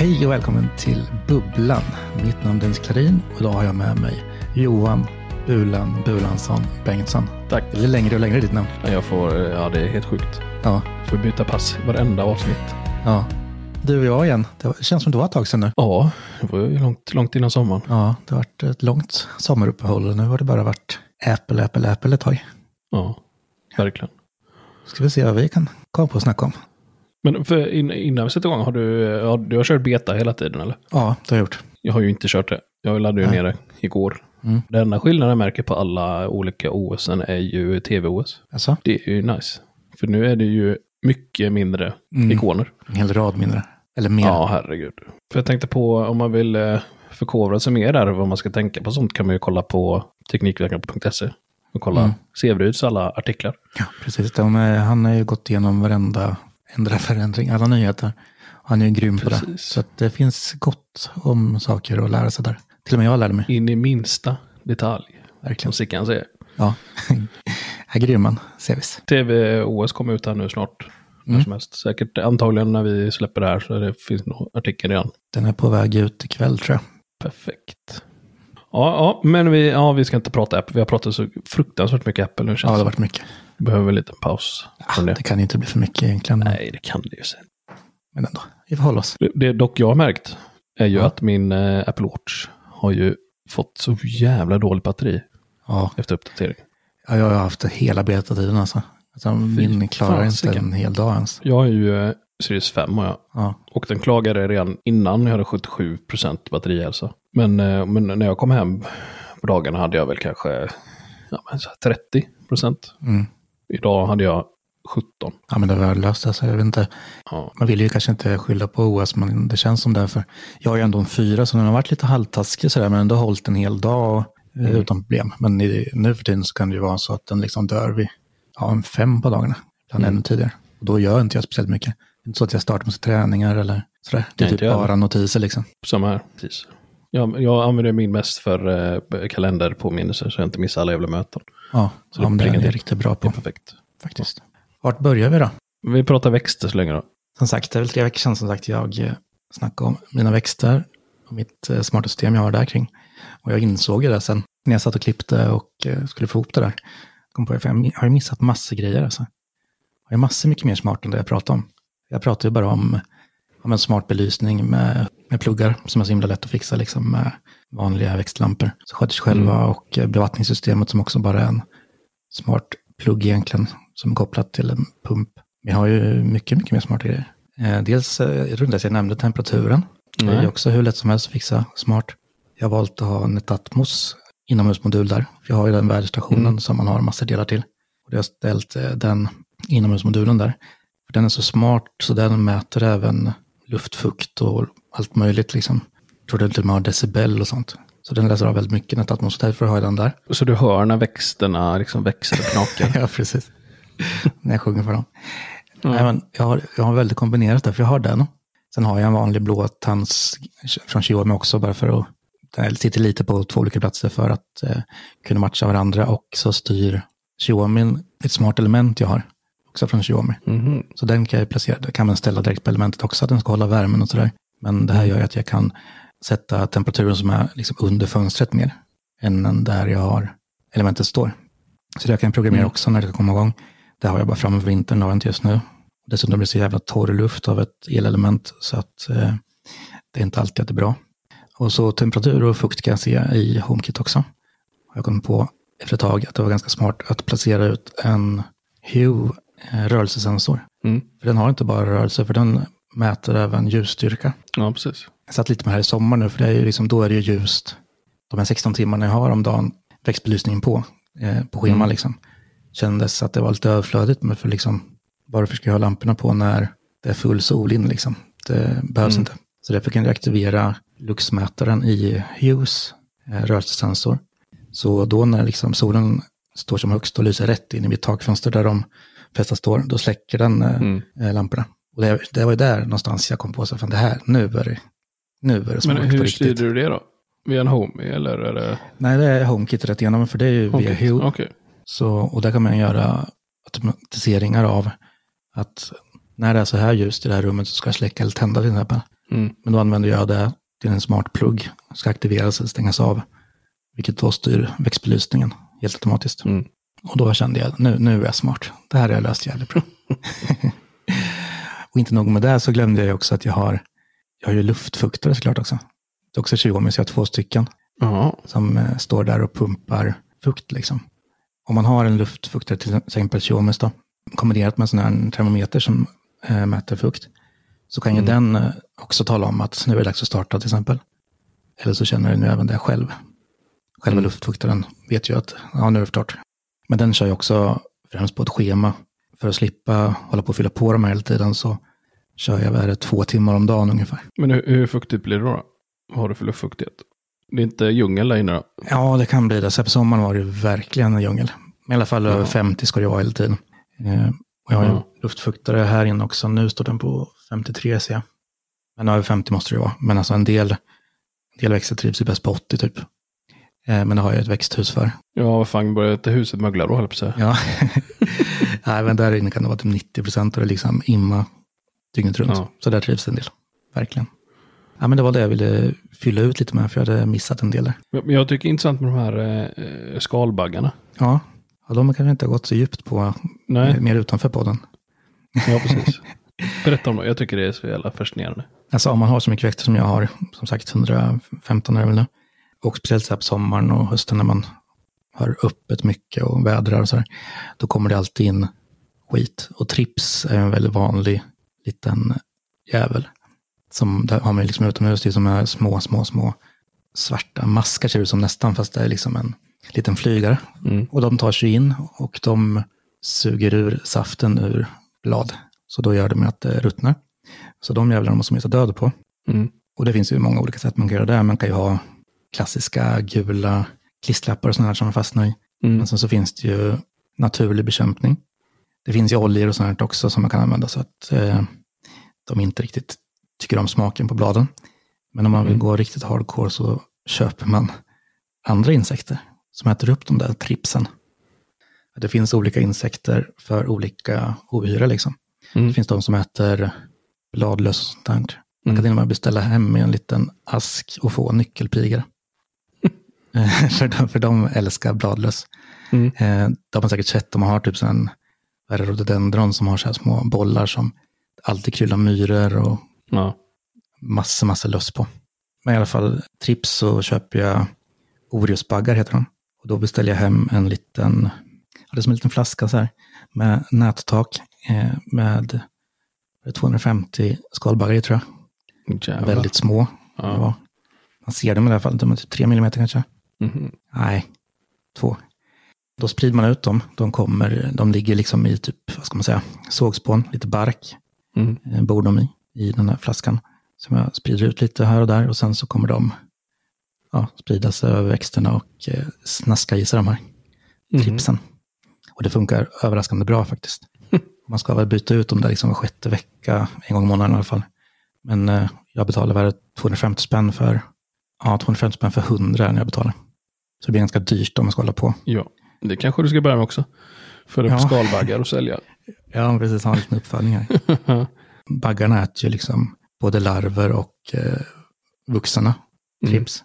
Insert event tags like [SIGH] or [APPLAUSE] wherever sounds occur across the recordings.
Hej och välkommen till Bubblan. Mitt namn är Dennis Klarin och idag har jag med mig Johan Bulan Bulansson Bengtsson. Tack. Det blir längre och längre ditt namn. Ja, Jag får, ja det är helt sjukt. Ja, Får byta pass varenda avsnitt. ja. Du och jag igen. Det känns som det var ett tag sedan nu. Ja, det var ju långt, långt innan sommaren. Ja, det har varit ett långt sommaruppehåll och nu har det bara varit Apple, Apple, Apple ett tag. Ja, verkligen. Ska vi se vad vi kan komma på att snacka om. Men för in, innan vi sätter igång, har du, ja, du har kört beta hela tiden eller? Ja, det har jag gjort. Jag har ju inte kört det. Jag laddade ju Nej. ner det igår. Mm. Den enda skillnaden jag märker på alla olika OS är ju tv-OS. Alltså, Det är ju nice. För nu är det ju mycket mindre Mm. ikoner. en hel rad mindre. Eller mer. Ja, herregud. För jag tänkte på om man vill eh, förkovra sig mer där, vad man ska tänka på sånt, kan man ju kolla på Teknikveckan.se och kolla Mm. Sevruds alla artiklar. Ja, precis. De är, han har ju gått igenom varenda ändra förändring, alla nyheter. Han är ju grym på det. Precis. Så det finns gott om saker att lära sig där. Till och med jag lärde mig. In i minsta detalj, som Verkligen. Sickan säger. Ja. [LAUGHS] Här grym man, Sevis. TV-OS kommer ut här nu snart. När Mm. som helst. Säkert antagligen när vi släpper det här så det finns nog artikel redan. Den är på väg ut ikväll tror jag. Perfekt. Ja, ja, men vi, ja, vi ska inte prata Apple. Vi har pratat så fruktansvärt mycket Apple nu Ja, känns det har varit mycket. Vi behöver en liten paus från det. Det kan ju inte bli för mycket egentligen. Nej, det kan det ju säga. Men ändå, vi får hålla oss. Det, det dock jag har märkt är ju Ja. att min eh, Apple Watch har ju fått så jävla dåligt batteri Ja, efter uppdatering. ja, jag har haft det hela betatiden alltså. alltså min klarar inte en hel dag ens. Jag har ju eh, Series 5 och jag. Ja, Och den klagade redan innan jag hade 77% batterihälsa. Men, eh, men när jag kom hem på dagarna hade jag väl kanske ja, men så här 30%. mm. Idag hade jag 17. ja men det var värdelöst alltså. Jag vet inte. Ja, Man vill ju kanske inte skylla på OS, men det känns som det. För jag har ju ändå en fyra, så den har varit lite halvtaskig sådär, men ändå hållit en hel dag eh, Mm. utan problem. Men i, nu för tiden så kan det ju vara så att den liksom dör vid ja, en fem på dagarna, ibland Mm. ännu tidigare. Och då gör inte jag speciellt mycket. Det inte så att jag startar med träningar eller sådär. Det är Nej, typ jag bara notiser liksom. samma här. Precis. Jag, jag använder min mest för eh, kalenderpåminnelser så jag inte missar alla jävla möten. Ja, Så ja men det det är jag riktigt bra Det är på perfekt. faktiskt. Vart börjar vi då? Vi pratar växter så länge då. Som sagt, det är väl tre veckor sedan som sagt jag eh, snackade om mina växter och mitt eh, smarta system jag har där kring. Och jag insåg ju det sen när jag satt och klippte och eh, skulle få ihop det där. Kom på det, för jag har ju missat massor grejer alltså. Jag har massor mycket mer smart än det jag pratade om. Jag pratar ju bara om, om en smart belysning med, med pluggar som är så himla lätt att fixa liksom med vanliga växtlampor. Så sköter sig själva och eh, bevattningssystemet som också bara är en smart plugg egentligen som är kopplat till en pump. Vi har ju mycket, mycket mer smarta grejer. Eh, dels, eh, jag tror inte att jag nämnde temperaturen. Det är också hur lätt som helst att fixa smart. Jag har valt att ha en Netatmos inomhusmodul där. Jag har ju den väderstationen Mm. som man har massor delar till. Och jag har ställt den inomhusmodulen där. För den är så smart så den mäter även luftfukt och allt möjligt liksom. Jag tror den till och med har decibel och sånt. Så den läser av väldigt mycket Netatmos, så därför har jag den där. Så du hör när växterna liksom växer och knakar. [LAUGHS] ja, precis. När jag sjunger för dem. Nej, men jag, har, jag har väldigt kombinerat det, för jag har den. Sen har jag en vanlig blåtands från Xiaomi också, bara för att den sitter lite på två olika platser för att eh, kunna matcha varandra. Och så styr Xiaomi ett smart element jag har, också från Xiaomi. Mhm. Så den kan jag placera, kan man ställa direkt på elementet också, att den ska hålla värmen och sådär. Men det här gör att jag kan sätta temperaturen som är liksom under fönstret mer, än där jag har elementet står. Så det jag kan programmera också när det ska komma igång. Det har jag bara framme för vintern, det har jag inte just nu. Dessutom blir det så jävla torr luft av ett elelement, så att eh, det är inte alltid att det är bra. Och så temperatur och fukt kan jag se i HomeKit också. Jag kom på efter ett tag att det var ganska smart att placera ut en Hue rörelsesensor. Mm. För den har inte bara rörelse, för den mäter även ljusstyrka. Ja, precis. Jag satt lite med det här i sommar nu, för det är ju liksom, då är det ju ljust. De här 16 timmarna jag har om dagen, växtbelysningen på, eh, på schema liksom. Kändes att det var lite överflödigt, men för liksom, varför ska jag ha lamporna på när det är full sol in liksom? Det behövs inte. Så därför kan jag aktivera luxmätaren i Hues eh, rörelsesensor. Så då när liksom solen står som högst och lyser rätt in i mitt takfönster där de flesta står, då släcker den eh, eh, lamporna. Och det, det var ju där någonstans jag kom på, så fan det här, nu är det, nu är det Men hur styrde du det då? Via en Homey eller är det... Nej, det är HomeKit rätt igenom, för det är ju via HomeKit? Hue. Okej. Så, och där kan man göra automatiseringar av att när det är så här ljust i det här rummet så ska jag släcka eller tända till exempel. Mm. Men då använder jag det till en smart plugg. Ska aktiveras eller stängas av. Vilket då styr växtbelysningen helt automatiskt. Mm. Och då kände jag, nu, nu är jag smart. Det här har jag löst jävligt bra. [LAUGHS] och inte nog med det så glömde jag också att jag har, jag har ju luftfuktare såklart också. Det är också 20 men så jag har två stycken Ja. som eh, står där och pumpar fukt. Liksom. Om man har en luftfuktare, till exempel Xiaomis då, kombinerat med en sån här termometer som eh, mäter fukt, så kan ju den eh, också tala om att nu är det dags att starta till exempel. Eller så känner den ju även det själv. Själva luftfuktaren vet ju att ja, nu är det klart. Men den kör ju också främst på ett schema. För att slippa hålla på och fylla på dem hela tiden så kör jag det, två timmar om dagen ungefär. Men hur, hur fuktigt blir det då? Vad har du för luftfuktighet? Det är inte djungel där inne då? Ja, det kan bli det. Så på sommaren var det verkligen en djungel. I alla fall över 50 ska det vara hela tiden. Eh, och jag har ju Ja. luftfuktare här inne också. Nu står den på 53 ser jag. Men över 50 måste det vara. Men alltså en del, en del växter trivs ju bäst på 80 typ. Eh, men det har jag ett växthus för. Ja, vad fan börjar inte huset mögla då, höll jag. Ja. [LAUGHS] Nej, men där inne kan det vara typ 90 procent och det är liksom imma dygnet runt. Ja. Så där trivs en del. Verkligen. Ja, men det var det jag ville fylla ut lite med, för jag hade missat en del där. Men jag tycker det är intressant med de här eh, skalbaggarna. Ja, ja de har kanske inte gått så djupt på Nej, mer utanför podden. ja precis. [LAUGHS] Berätta om det. Jag tycker det är så jävla fascinerande. Alltså om man har så mycket växter som jag har, som sagt 115 är det väl nu, och speciellt så här på sommaren och hösten när man har öppet mycket och vädrar och så här, då kommer det alltid in skit. Och trips är en väldigt vanlig liten jävel. Som där har man liksom utomhus, det är som är små, små, små svarta maskar ser det ut som nästan, fast det är liksom en liten flygare. Mm. Och de tar sig in och de suger ur saften ur blad. Så då gör det med att det ruttnar. Så de jävlarna måste man ju ta död på. Mm. Och det finns ju många olika sätt man kan göra det. Man kan ju ha klassiska gula klisterlappar och sådana här som man fastnar i. Mm. Men sen så finns det ju naturlig bekämpning. Det finns ju oljor och sånt här också som man kan använda så att eh, de inte riktigt tycker om smaken på bladen. Men om man vill gå riktigt hardcore så köper man andra insekter som äter upp de där tripsen. Det finns olika insekter för olika ohyra liksom. Mm. Det finns de som äter bladlöss och sånt där. Man kan till och med beställa hem med en liten ask och få nyckelpigor. [LAUGHS] För, de, för de älskar bladlöss. Mm. Eh, de har säkert sett, de har typ en vad är det, rhododendron som har så här små bollar som alltid kryllar myror och Ja. massor, massor löss på. Men i alla fall, trips så köper jag Oreosbaggar heter de. Och då beställer jag hem en liten, ja, det är som en liten flaska så här, med nättak eh, med 250 skalbaggar tror jag. Jävlar. Väldigt små. Ja. Man ser dem i alla fall, de är typ 3 mm kanske. Mhm. Nej, två. Då sprider man ut dem. De kommer, de ligger liksom i typ, vad ska man säga, sågspån, lite bark. Mm. eh, bor de i, i den här flaskan. Som jag sprider ut lite här och där och sen så kommer de ja, sprida sig över växterna och eh, snaska i sig de här tripsen. Och det funkar överraskande bra faktiskt. [LAUGHS] Man ska väl byta ut dem där liksom var sjätte vecka, en gång i månaden i alla fall. Men eh, jag betalar väl 250 spänn för, ja 250 spänn för 100 när jag betalar. Så det blir ganska dyrt om man ska hålla på. Ja, det kanske du ska börja med också. Föda upp Ja. skalbaggar och sälja. [LAUGHS] Ja, precis, ha en liten uppfödning här. [LAUGHS] Baggarna äter ju liksom både larver och eh, vuxna trips.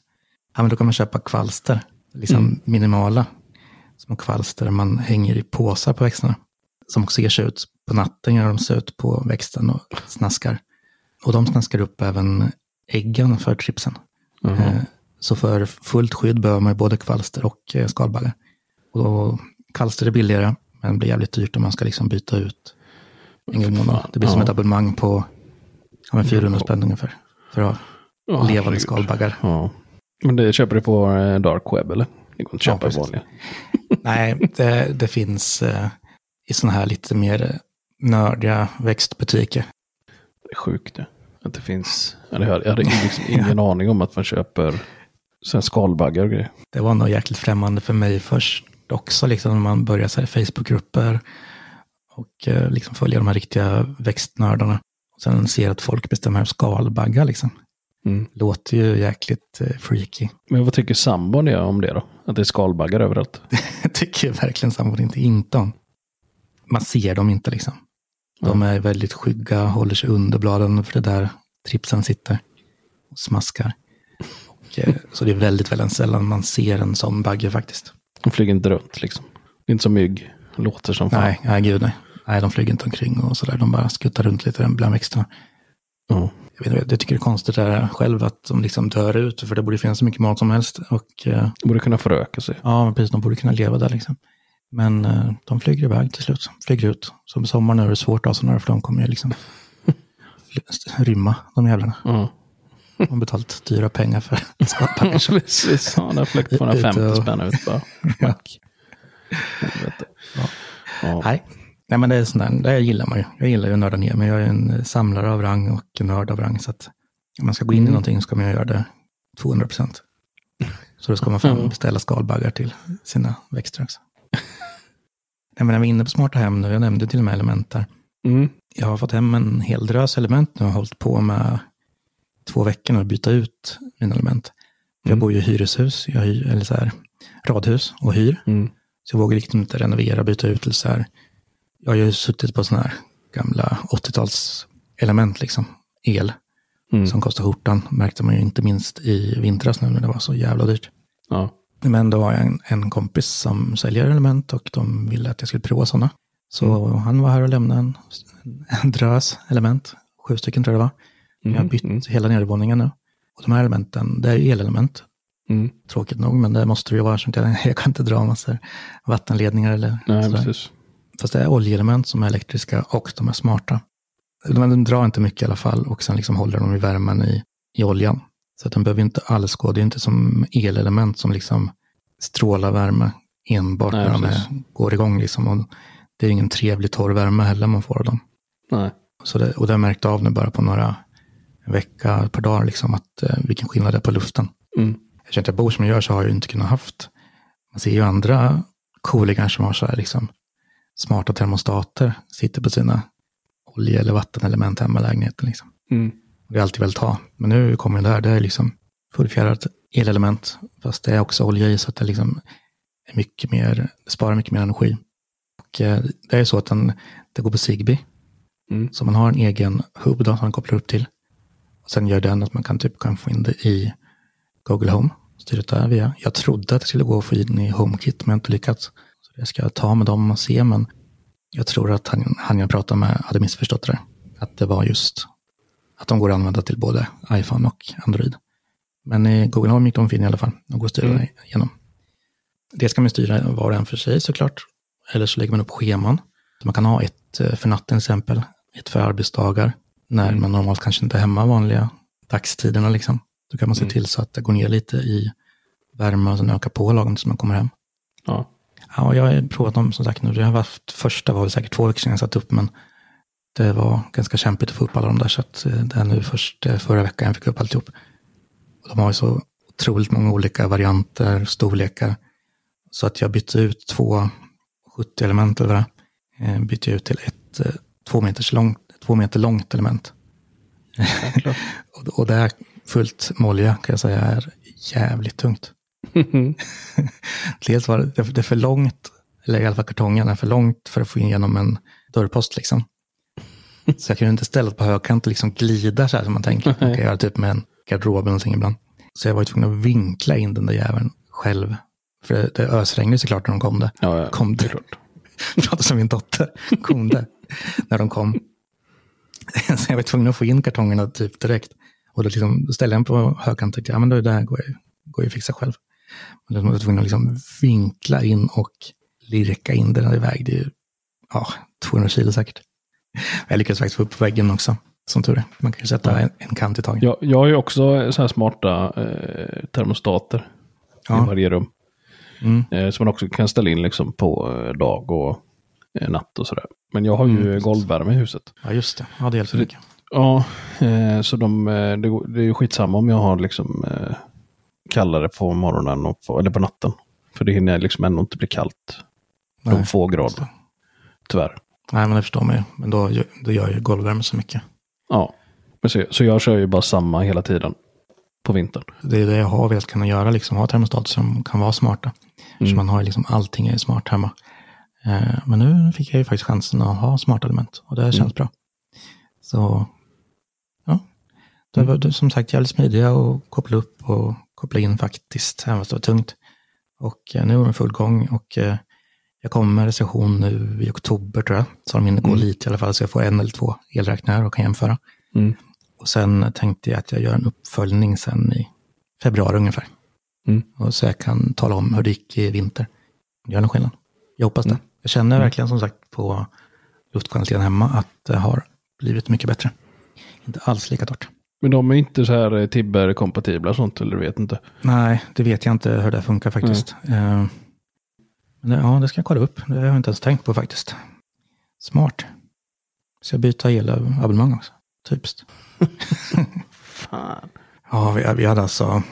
Ja, men då kan man köpa kvalster, liksom Mm. minimala små kvalster man hänger i påsar på växterna. Som också ger sig ut på natten, gör de sig ut på växten och snaskar. Och de snaskar upp även äggen för tripsen. Eh, Så för fullt skydd behöver man både kvalster och eh, skalbaggar. Och då, kvalster är billigare, men blir jävligt dyrt om man ska liksom byta ut en gång i månaden. Det blir som Ja. ett abonnemang på ja, men 400 spänn ungefär. För att ha Ja, levande skalbaggar. Ja. Men det köper du på eh, dark web eller? Det går inte Ja, att köpa precis. vanliga. [LAUGHS] Nej, det, det finns eh, i sådana här lite mer nördiga växtbutiker. Det är sjukt det. Att det finns. Jag hade- jag hade liksom [LAUGHS] ingen aning om att man köper så här skalbaggar och grejer. Det var nog jäkligt främmande för mig först också, liksom när man börjar så här Facebookgrupper och eh, liksom följa de här riktiga växtnördarna. Och sen ser att folk bestämmer skalbaggar liksom. Mm. Låter ju jäkligt eh, freaky. Men vad tycker sambon om det då? Att det är skalbaggar överallt? [LAUGHS] Jag tycker verkligen sambon inte inte om. Man ser dem inte liksom. De är väldigt skygga, håller sig under bladen för det där tripsen sitter och smaskar. Så det är väldigt, väldigt sällan man ser en sån bagge faktiskt. De flyger inte runt liksom. Det är inte som mygg. Låter som fan. Nej, nej gud nej. Nej, de flyger inte omkring och sådär. De bara skuttar runt lite bland växterna. Ja. Jag, vet, jag tycker det är konstigt där själv att de liksom dör ut, för det borde finnas så mycket mat som helst. Och eh, Borde kunna föröka sig. ja, precis, de borde kunna leva där liksom. Men eh, de flyger iväg till slut, flyger ut. Så på sommaren är det svårt sådana för de kommer ju liksom [LAUGHS] rymma, de jävlarna. Ja. Har betalt dyra pengar för att skapa det. Precis. Han har flögt 250 Ute och- spänn ut bara. Ja. Ja. Nej. Nej, men det är sånt där, det gillar man ju. Jag gillar ju att nörda ner, men jag är en eh, samlare av rang och en nörd av rang. Så att om man ska gå in i någonting ska man göra det 200 procent. Så då ska man fan beställa skalbaggar till sina växter också. Nej, men när vi är inne på smarta hem nu, jag nämnde till och med element där. Mm. Jag har fått hem en hel drös element nu och har hållit på med två veckor nu att byta ut mina element. Jag bor ju i hyreshus, jag hyr, eller så här, radhus och hyr. Mm. Så jag vågar liksom inte renovera, byta ut till så här. Jag har ju suttit på sådana här gamla 80-tals element liksom, el, Mm. som kostar skjortan. Märkte man ju inte minst i vintras nu när det var så jävla dyrt. Ja. Men då har jag en, en kompis som säljer element och de ville att jag skulle prova sådana. Så han var här och lämnade en, en drös element, sju stycken tror jag det var. Jag har bytt mm. hela nedervåningen nu. Och de här elementen, det är ju elelement. Mm. Tråkigt nog, men det måste det ju vara. [LAUGHS] Jag, kan inte dra massor vattenledningar eller Nej, sådär. precis. Fast det är oljeelement som är elektriska och de är smarta. De, drar inte mycket i alla fall och sen liksom håller de i värmen i, i oljan. Så att den behöver inte alls gå, det är inte som elelement som liksom strålar värme enbart Nej, när de är, går igång. Liksom. Och det är ingen trevlig torr värme heller man får av dem. Nej. Så det, och det har jag märkt av nu bara på några en vecka, ett par dagar, liksom, att, eh, vilken skillnad det är på luften. Mm. Eftersom jag bor som jag gör så har jag inte kunnat haft, man ser ju andra coolingar som har så här liksom, smarta termostater, sitter på sina olje eller vattenelement hemma i lägenheten. Liksom. Mm. Det är alltid velat ha. Men nu kommer det här, det är liksom fullfjädrat elelement, fast det är också olja i så att det liksom är mycket mer, sparar mycket mer energi. Och eh, det är så att den, det går på Zigbee, Mm. så man har en egen hubb då, som man kopplar upp till. Sen gör den att man kan typ kan få in det i Google Home, styret där via. Jag trodde att det skulle gå att få in i HomeKit, men jag har inte lyckats. Så det ska jag ta med dem och se, men jag tror att han, han jag pratade med hade missförstått det. Att det var just att de går att använda till både iPhone och Android. Men i Google Home gick de fin i alla fall. De går att styra det igenom. Det ska man styra var och en för sig såklart. Eller så lägger man upp scheman. Så man kan ha ett eh, för natten till exempel, ett för arbetsdagar, när man normalt kanske inte är hemma vanliga dagstiderna. Liksom. Då kan man se till så att det går ner lite i värme och sen öka på lagom tills man kommer hem. Ja. Ja, jag har provat dem som sagt nu. Det varit, första var väl säkert två veckor sedan jag satt upp, men det var ganska kämpigt att få upp alla de där, så att eh, det är nu först eh, förra veckan jag fick upp alltihop. Och de har ju så otroligt många olika varianter, storlekar, så att jag bytte ut två 70 element eller vad det. Eh, bytte ut till ett två, meters långt, två meter långt element. [LAUGHS] och, och det är fullt med olja kan jag säga är jävligt tungt. [LAUGHS] Dels var det, det är för långt, eller i alla fall kartongen är för långt för att få in genom en dörrpost liksom. Så jag kunde inte ställa det på högkant och liksom glida så här som man tänker. Man kan göra typ med en garderob eller någonting ibland. Så jag var ju tvungen att vinkla in den där jäveln själv. För det, det ösregnade såklart när de kom det. Ja, ja, kom det. [LAUGHS] Pratade som min dotter. Kom det. när de kom. [LAUGHS] så jag var tvungen att få in kartongerna typ direkt. Och då, liksom, då ställde jag den på högkant och tänkte, ja men det där går jag, går jag att fixa själv. Men då var jag tvungen att liksom vinkla in och lirka in den iväg. Det är ju ja, 200 kilo säkert. [LAUGHS] Jag lyckades faktiskt få upp väggen också, som tur är. Man kan ju sätta en, en kant i taget. Jag, jag har ju också så här smarta eh, termostater Ja. i varje rum. Mm. Eh, som man också kan ställa in liksom på eh, dag och eh, natt och sådär. Men jag har ju Mm, precis. golvvärme i huset. Ja, just det. Ja, det hjälper mycket. Ja, eh, så de, eh, det, det är ju skitsamma om jag har liksom eh, kallare på morgonen och på, eller på natten. För det hinner liksom ändå inte bli kallt. De Nej, få just grader, tyvärr. Nej, men det förstår man ju. Men då, gör- då gör ju golvvärme så mycket. Ja, men så, jag kör ju bara samma hela tiden på vintern. Det är det jag har velat kunna göra, liksom ha termostater som kan vara smarta. Mm. Så man har liksom allting är smart hemma. Eh, men nu fick jag ju faktiskt chansen att ha smarta element och det känns Mm. bra. Så, ja. Det Mm. var det, som sagt jävligt smidiga att koppla upp och koppla in faktiskt, även fast det var tungt. Och eh, nu är de full gång och eh, jag kommer med recension nu i oktober tror jag. Så de hinner gå Mm. lite i alla fall, så jag får en eller två elräkningar och kan jämföra. Mm. Och sen tänkte jag att jag gör en uppföljning sen i februari ungefär. Mm. Och så jag kan tala om hur det gick i vinter. Det gör någon skillnad. Jag hoppas det. Jag känner verkligen som sagt på luftkvaliteten hemma att det har blivit mycket bättre. Inte alls lika torrt. Men de är inte så här eh, Tibber-kompatibla och sånt, eller du vet inte? Nej, det vet jag inte hur det funkar faktiskt. Eh, Men det, ja, det ska jag kolla upp. Det har jag inte ens tänkt på faktiskt. Smart. Ska jag byta elabonnemang också? Typiskt. [LAUGHS] Fan. Ja, vi, vi hade alltså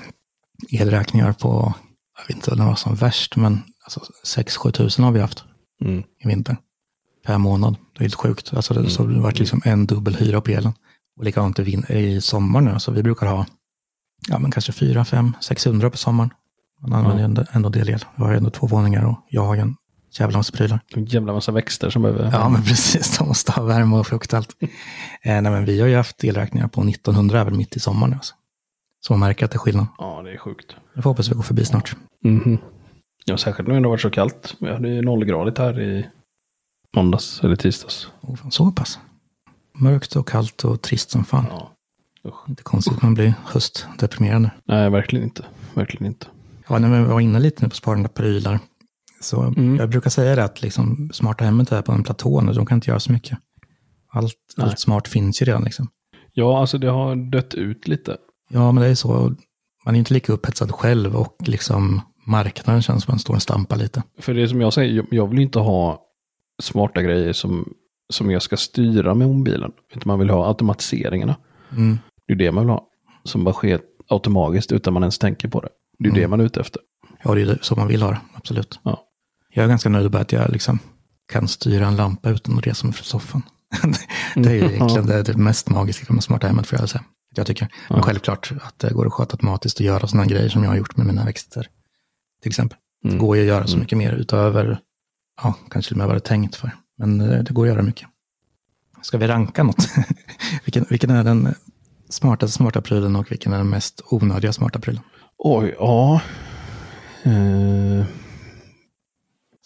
elräkningar på, jag vet inte om det var som värst, men alltså 6-7 tusen har vi haft Mm. i vinter. Per månad. Det är helt sjukt. Alltså det, så det har varit liksom en dubbel hyra på elen. Och likadant i, vin- i sommar nu. Så vi brukar ha ja, men kanske 4, 5, 600 på sommaren. Man använder ju ändå, ändå del el. Vi har ändå två våningar och jag har en jävla massa prylar. En jävla massa växter som behöver... Ja, men [LAUGHS] precis. De måste ha värme och frukt och allt. [LAUGHS] eh, nej, men vi har ju haft elräkningar på 1900 även mitt i sommaren. Alltså. Så man märker att det är skillnad. ja, det är sjukt. Jag får hoppas vi går förbi snart. Mhm. Ja, särskilt nu när det varit så kallt. Vi hade ju nollgradigt här i måndags eller tisdags. Oh, fan, så pass. Mörkt och kallt och trist som fan. Ja. Usch. Inte konstigt att man blir höstdeprimerad nu. Nej, verkligen inte. Verkligen inte. Ja, när vi var inne lite nu på sparande prylar. Så Mm. jag brukar säga det att liksom, smarta hemmet är på en platå nu. De kan inte göra så mycket. Allt, Nej. allt smart finns ju redan liksom. Ja, alltså det har dött ut lite. Ja, men det är så. Man är inte lika upphetsad själv och liksom marknaden känns som att man står och stampar lite. För det som jag säger, jag- vill inte ha smarta grejer som, som jag ska styra med mobilen. Utan man vill ha automatiseringarna. Mm. Det är det man vill ha. Som bara sker automatiskt utan man ens tänker på det. Det är Mm. det man är ute efter. Ja, det är så man vill ha det, absolut. Ja. Jag är ganska nöjd med att jag liksom kan styra en lampa utan att resa mig från soffan. [LAUGHS] det är ju egentligen det, det mest magiska med smarta hemmet, får jag säga. Jag tycker. Men Ja. självklart att det går att sköta automatiskt och göra sådana grejer som jag har gjort med mina växter. Till exempel. Mm. Det går ju att göra så mycket mer utöver, ja, kanske till och med vad det är tänkt för. Men eh, det går att göra mycket. Ska vi ranka något? [LAUGHS] vilken, vilken är den smartaste smarta prylen och vilken är den mest onödiga smarta prylen? Oj, ja. Eh,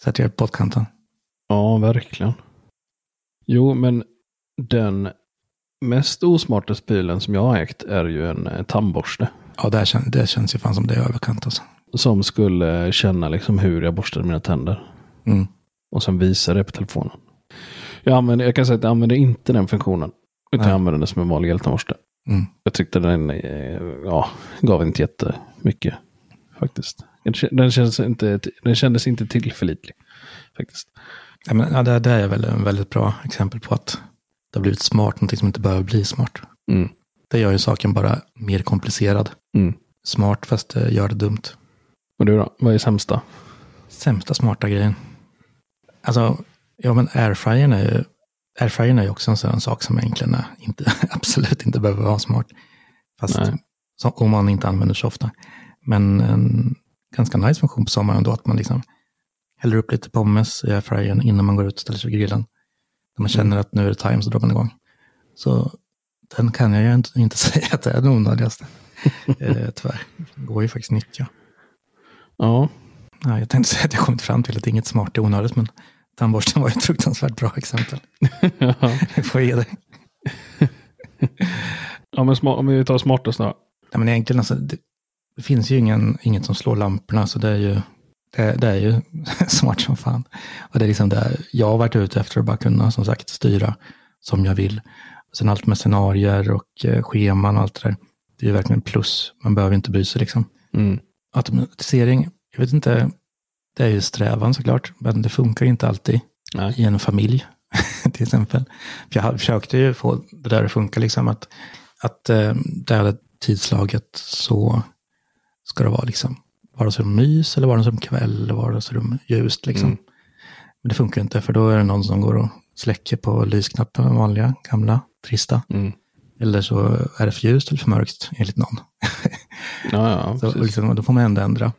Sätter jag på pottkanten. ja, verkligen. Jo, men den mest osmarta bilen som jag har ägt är ju en tandborste. Ja, det, kän, det känns ju fan som det är överkant alltså. Som skulle känna liksom hur jag borstade mina tänder. Mm. Och sen visa det på telefonen. Jag, använder, jag kan säga att jag använder inte den funktionen. Utan Nej. jag använder den som en vanlig eltandborste. Mm. Jag tyckte den eh, ja, gav inte jättemycket. Faktiskt. Den kändes inte, den kändes inte tillförlitlig. Faktiskt. Ja, men, ja, det, det är väl en väldigt bra exempel på att det har blivit smart, någonting som inte behöver bli smart. Mm. Det gör ju saken bara mer komplicerad. Mm. Smart fast det gör det dumt. Och du då? Vad är sämsta? Sämsta smarta grejen. Alltså, ja men airfryern är ju airfryern är ju också en sån sak som egentligen inte, [LAUGHS] absolut inte behöver vara smart. Fast så, om man inte använder så ofta. Men en ganska nice funktion på sommaren då att man liksom häller upp lite pommes i airfryern innan man går ut och ställer sig vid grillen. När man känner att nu är det time så drar man igång. Så den kan jag ju inte, inte [LAUGHS] säga att det är den onödigaste. [LAUGHS] eh, tyvärr. Det går ju faktiskt nyttja. Ja, Ja, jag tänkte säga att jag kommit fram till att inget smart är onödigt, men tandborsten var ett fruktansvärt bra exempel. [LAUGHS] Jag får ge dig. [LAUGHS] ja men om vi tar smartast då. Nej, men egentligen, alltså, det, det finns ju ingen, inget som slår lamporna, så det är ju, det, det är ju [LAUGHS] smart som fan. Och det är liksom det jag har varit ute efter att bara kunna, som sagt, styra som jag vill. Sen allt med scenarier och eh, scheman och allt det där, det är ju verkligen plus. Man behöver inte bry sig liksom. Mm. Automatisering, jag vet inte, det är ju strävan såklart, men det funkar inte alltid Nej. i en familj [LAUGHS] till exempel. För jag försökte ju få det där att funka, liksom att, att eh, det här tidslaget så ska det vara liksom vardagsrum-mys eller vardagsrum-kväll eller vardagsrum ljust liksom. Mm. Men det funkar inte för då är det någon som går och släcker på lysknappen, den vanliga, gamla, trista. Mm. Eller så är det för ljust eller för mörkt enligt någon. [LAUGHS] Ja, ja, Så liksom, då får man ändå ändra.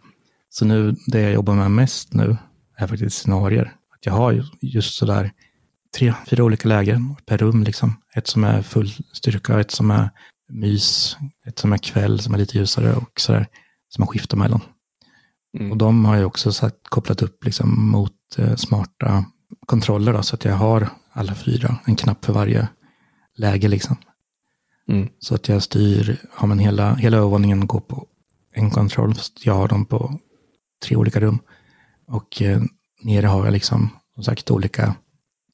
Så nu, det jag jobbar med mest nu är faktiskt scenarier. Att jag har ju just sådär tre, fyra olika lägen per rum. Liksom. Ett som är full styrka, ett som är mys, ett som är kväll som är lite ljusare och sådär. Som man skiftar mellan. Mm. Och de har jag också satt, kopplat upp liksom mot eh, smarta kontroller. Då, så att jag har alla fyra, en knapp för varje läge. Liksom. Mm. Så att jag styr, ja men hela, hela övervåningen går på en kontroll, jag har dem på tre olika rum. Och eh, nere har jag liksom, som sagt, olika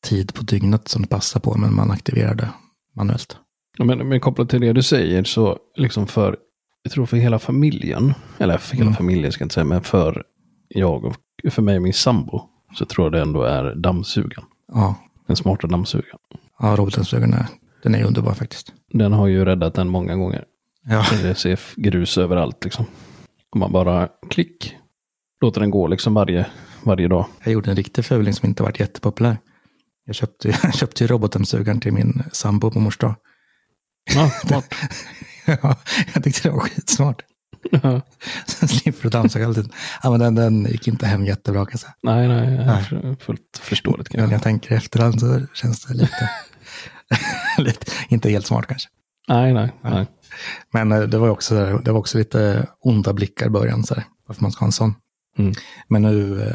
tid på dygnet som det passar på, men man aktiverar det manuellt. Men, men kopplat till det du säger så liksom för, jag tror för hela familjen, eller för hela Mm. familjen ska jag inte säga, men för jag och för mig och min sambo så tror jag det ändå är dammsugaren. Ja, Den smarta dammsugaren. ja robotdammsugaren är, den är underbar faktiskt. Den har ju räddat den många gånger. Ja, [LAUGHS] Det ser grus överallt liksom. Om man bara klick, låter den gå liksom varje, varje dag. jag gjorde en riktig fuling som inte varit jättepopulär. Jag köpte, [LAUGHS] jag köpte ju robotdammsugaren till min sambo på mors dag. Ja, [LAUGHS] smart. Ja, jag tyckte det var skitsmart. Sen slipper du dammsuga alltid. Ja, men den, den gick inte hem jättebra kan jag säga. nej, nej, Nej. fullt förståeligt Men jag tänker i efterhand så känns det lite [LAUGHS] inte helt smart kanske. Nej, nej, nej. Men eh, det var också, det var också lite onda blickar i början, så här, varför man ska ha en sån. Mm. Men nu eh,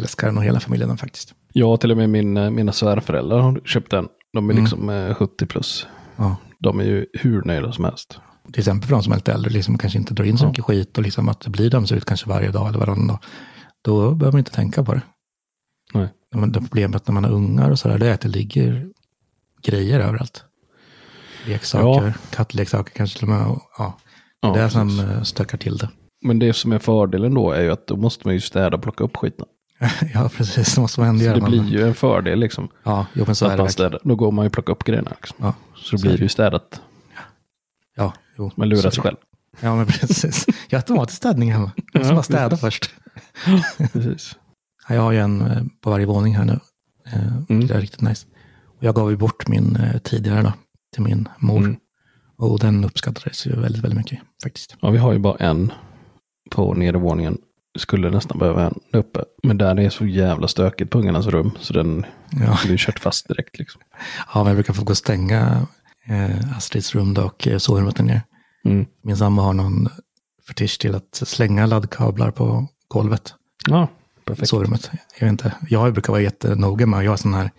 älskar nog hela familjen den faktiskt. Och till och med min, eh, mina svärföräldrar har köpt den. De är Mm. liksom eh, 70 plus. Ja. De är ju hur nöjda som helst. Till exempel för de som är lite äldre, liksom kanske inte drar in så Ja. mycket skit och liksom att det blir dammsugit kanske varje dag eller varannan dag. Då behöver man inte tänka på det. Nej. Det problemet när man har ungar och sådär, det är att det ligger grejer överallt. Leksaker, kattleksaker kanske till och med. Ja, Ja, det är som precis. eh, stökar till det. Men det som är fördelen då är ju att då måste man ju städa och plocka upp skiten. [LAUGHS] ja, precis. Det måste man ändå göra. det Man- blir ju en fördel liksom. Ja, jo, men så är att det man verkligen. städar. Då går man ju plocka upp grejerna. Liksom. Ja, Så då Så blir är det ju städat. ja, jo. Man lurar sig själv. Ja, men precis. Jag har automatisk städning hemma. Jag [LAUGHS] måste Ja, bara städa först. [LAUGHS] Precis. Ja, Jag har ju en eh, på varje våning här nu. Eh, Mm. Det är riktigt nice. Jag gav ju bort min eh, tidigare då, till min mor. Mm. Och den uppskattades ju väldigt, väldigt mycket faktiskt. Ja, vi har ju bara en på nedervåningen. Skulle nästan behöva en uppe. Men där det är så jävla stökigt på ungarnas rum. Så den Ja, blir kört fast direkt liksom. [LAUGHS] ja men jag brukar få gå och stänga eh, Astrids rum då och eh, sovrummet där nere. Mm. Min sambo har någon fetisch till att slänga laddkablar på golvet Ja, perfekt. sovrummet. Jag vet inte, jag brukar vara jättenoga med, jag har sådana här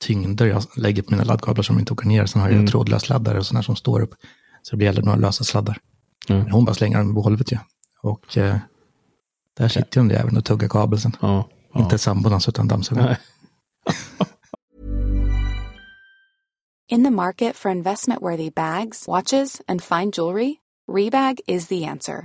tyngder jag lägger på mina laddkablar som inte åker ner. Sen har jag Mm. trådlösladdare och sådana som står upp. Så det blir några lösa sladdar. Mm. Men hon bara slänger dem på golvet ju. Och eh, där sitter ju den även och tuggar kabel sen. Ja, ja. Inte sambon alltså, utan dammsugaren. [LAUGHS] In the market for investment worthy bags, watches, and fine jewelry, Rebag is the answer.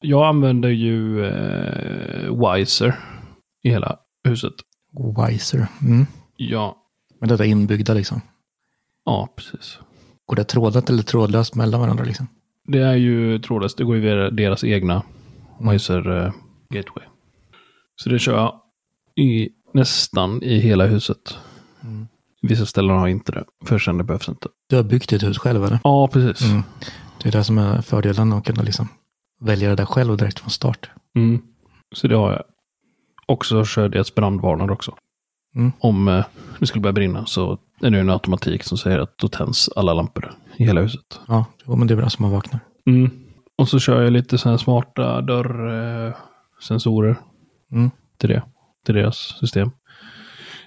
Jag använder ju eh, Wiser i hela huset. Wiser. Mm. Ja, Men det är inbyggda liksom. ja precis. Går det trådat eller trådlöst mellan varandra liksom? Det är ju trådlöst. Det går ju via deras egna Wiser eh, Gateway. Så det kör jag i nästan i hela huset. Vissa ställen har inte det. För sen det behövs inte. Du har byggt ditt hus själv eller? Ja, precis. Mm. Det är det som är fördelen att kunna liksom välja det där själv direkt från start. Mm. Så det har jag. Och så kör det ett brandvarnare också. Mm. Om eh, det skulle börja brinna så är det en automatik som säger att då tänds alla lampor i hela huset. Ja, men det är bra som man vaknar. Mm. Och så kör jag lite sådana smarta dörrsensorer eh, Mm. till det. Till deras system.